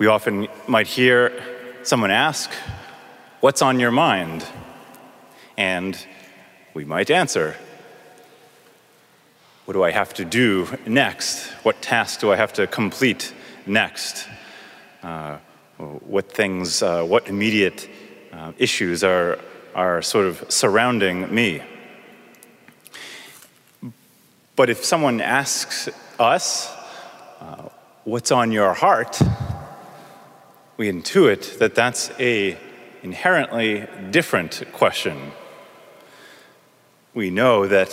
We often might hear someone ask, What's on your mind? And we might answer, What do I have to do next? What task do I have to complete next? Uh, what things, uh, what immediate uh, issues are, are sort of surrounding me? But if someone asks us, uh, What's on your heart? We intuit that that's a inherently different question. We know that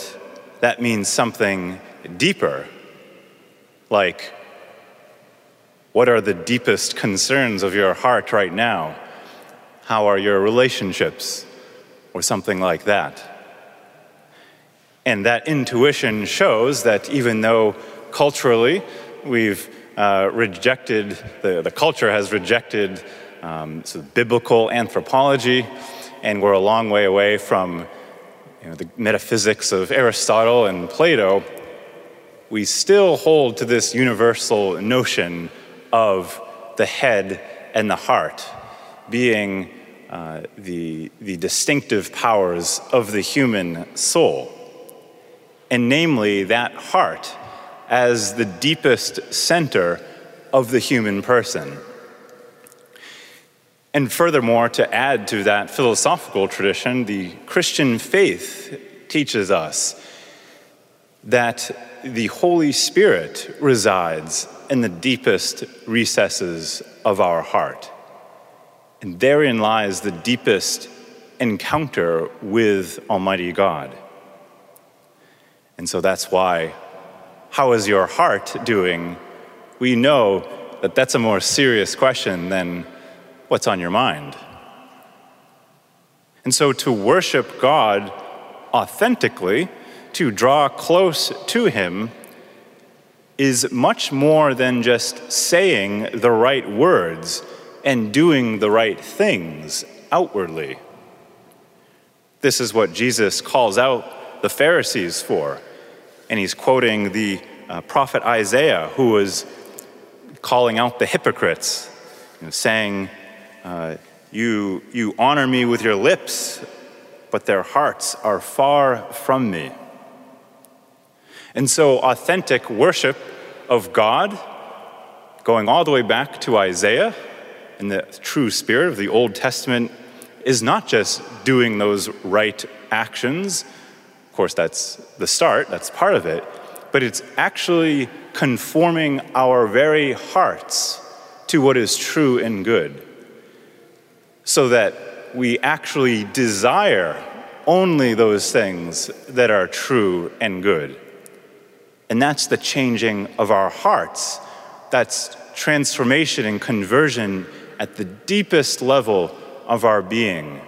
that means something deeper, like what are the deepest concerns of your heart right now? How are your relationships? Or something like that. And that intuition shows that even though culturally we've uh, rejected, the, the culture has rejected um, sort of biblical anthropology, and we're a long way away from you know, the metaphysics of Aristotle and Plato, we still hold to this universal notion of the head and the heart being uh, the, the distinctive powers of the human soul. And namely, that heart as the deepest center of the human person. And furthermore, to add to that philosophical tradition, the Christian faith teaches us that the Holy Spirit resides in the deepest recesses of our heart. And therein lies the deepest encounter with Almighty God. And so that's why how is your heart doing? We know that that's a more serious question than what's on your mind. And so to worship God authentically, to draw close to Him, is much more than just saying the right words and doing the right things outwardly. This is what Jesus calls out the Pharisees for and he's quoting the uh, prophet Isaiah, who was calling out the hypocrites, you know, saying, uh, you, you honor me with your lips, but their hearts are far from me. And so, authentic worship of God, going all the way back to Isaiah in the true spirit of the Old Testament, is not just doing those right actions course, that's the start, that's part of it, but it's actually conforming our very hearts to what is true and good so that we actually desire only those things that are true and good. And that's the changing of our hearts. That's transformation and conversion at the deepest level of our being,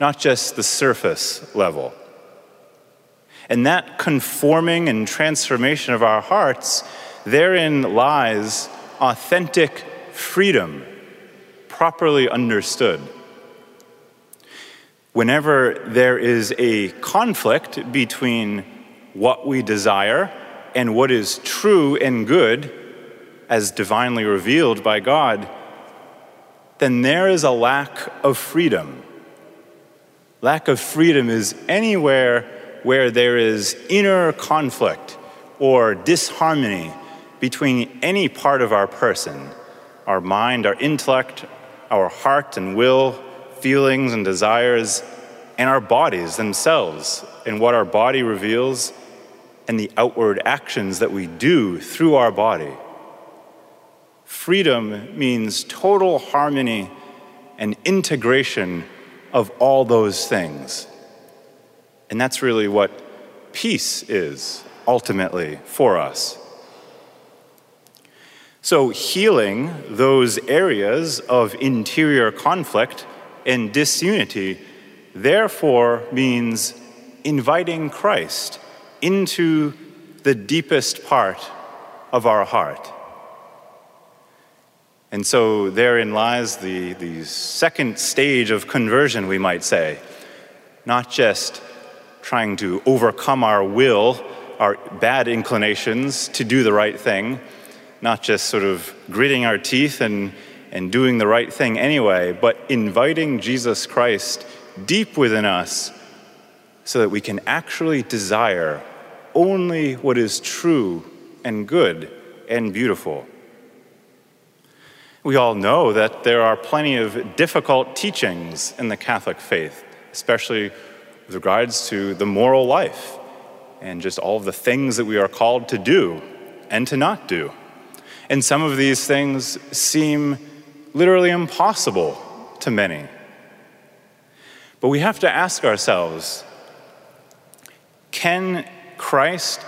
not just the surface level. And that conforming and transformation of our hearts, therein lies authentic freedom, properly understood. Whenever there is a conflict between what we desire and what is true and good, as divinely revealed by God, then there is a lack of freedom. Lack of freedom is anywhere where there is inner conflict or disharmony between any part of our person our mind, our intellect, our heart and will, feelings and desires, and our bodies themselves, and what our body reveals, and the outward actions that we do through our body. Freedom means total harmony and integration of all those things. And that's really what peace is ultimately for us. So, healing those areas of interior conflict and disunity, therefore, means inviting Christ into the deepest part of our heart. And so, therein lies the, the second stage of conversion, we might say. Not just trying to overcome our will, our bad inclinations to do the right thing, not just sort of gritting our teeth and, and doing the right thing anyway, but inviting Jesus Christ deep within us so that we can actually desire only what is true and good and beautiful. We all know that there are plenty of difficult teachings in the Catholic faith, especially with regards to the moral life and just all of the things that we are called to do and to not do. And some of these things seem literally impossible to many. But we have to ask ourselves can Christ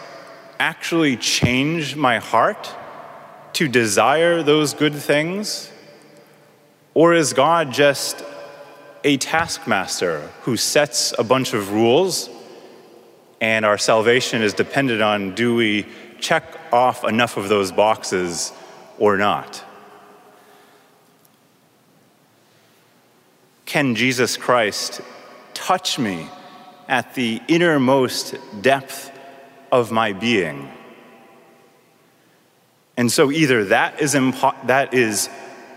actually change my heart to desire those good things? Or is God just a taskmaster who sets a bunch of rules and our salvation is dependent on do we check off enough of those boxes or not? Can Jesus Christ touch me at the innermost depth of my being? And so either that is, impo- that is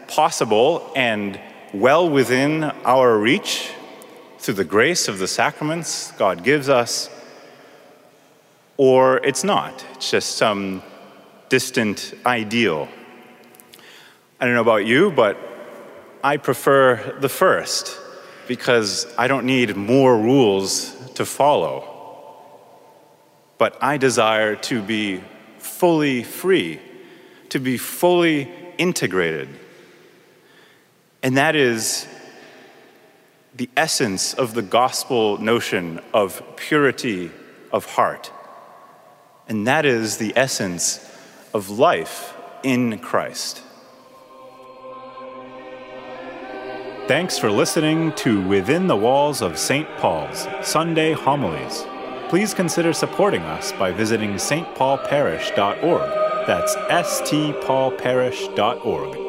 possible and well within our reach through the grace of the sacraments God gives us, or it's not. It's just some distant ideal. I don't know about you, but I prefer the first because I don't need more rules to follow. But I desire to be fully free, to be fully integrated. And that is the essence of the gospel notion of purity of heart. And that is the essence of life in Christ. Thanks for listening to Within the Walls of St. Paul's Sunday Homilies. Please consider supporting us by visiting stpaulparish.org. That's stpaulparish.org.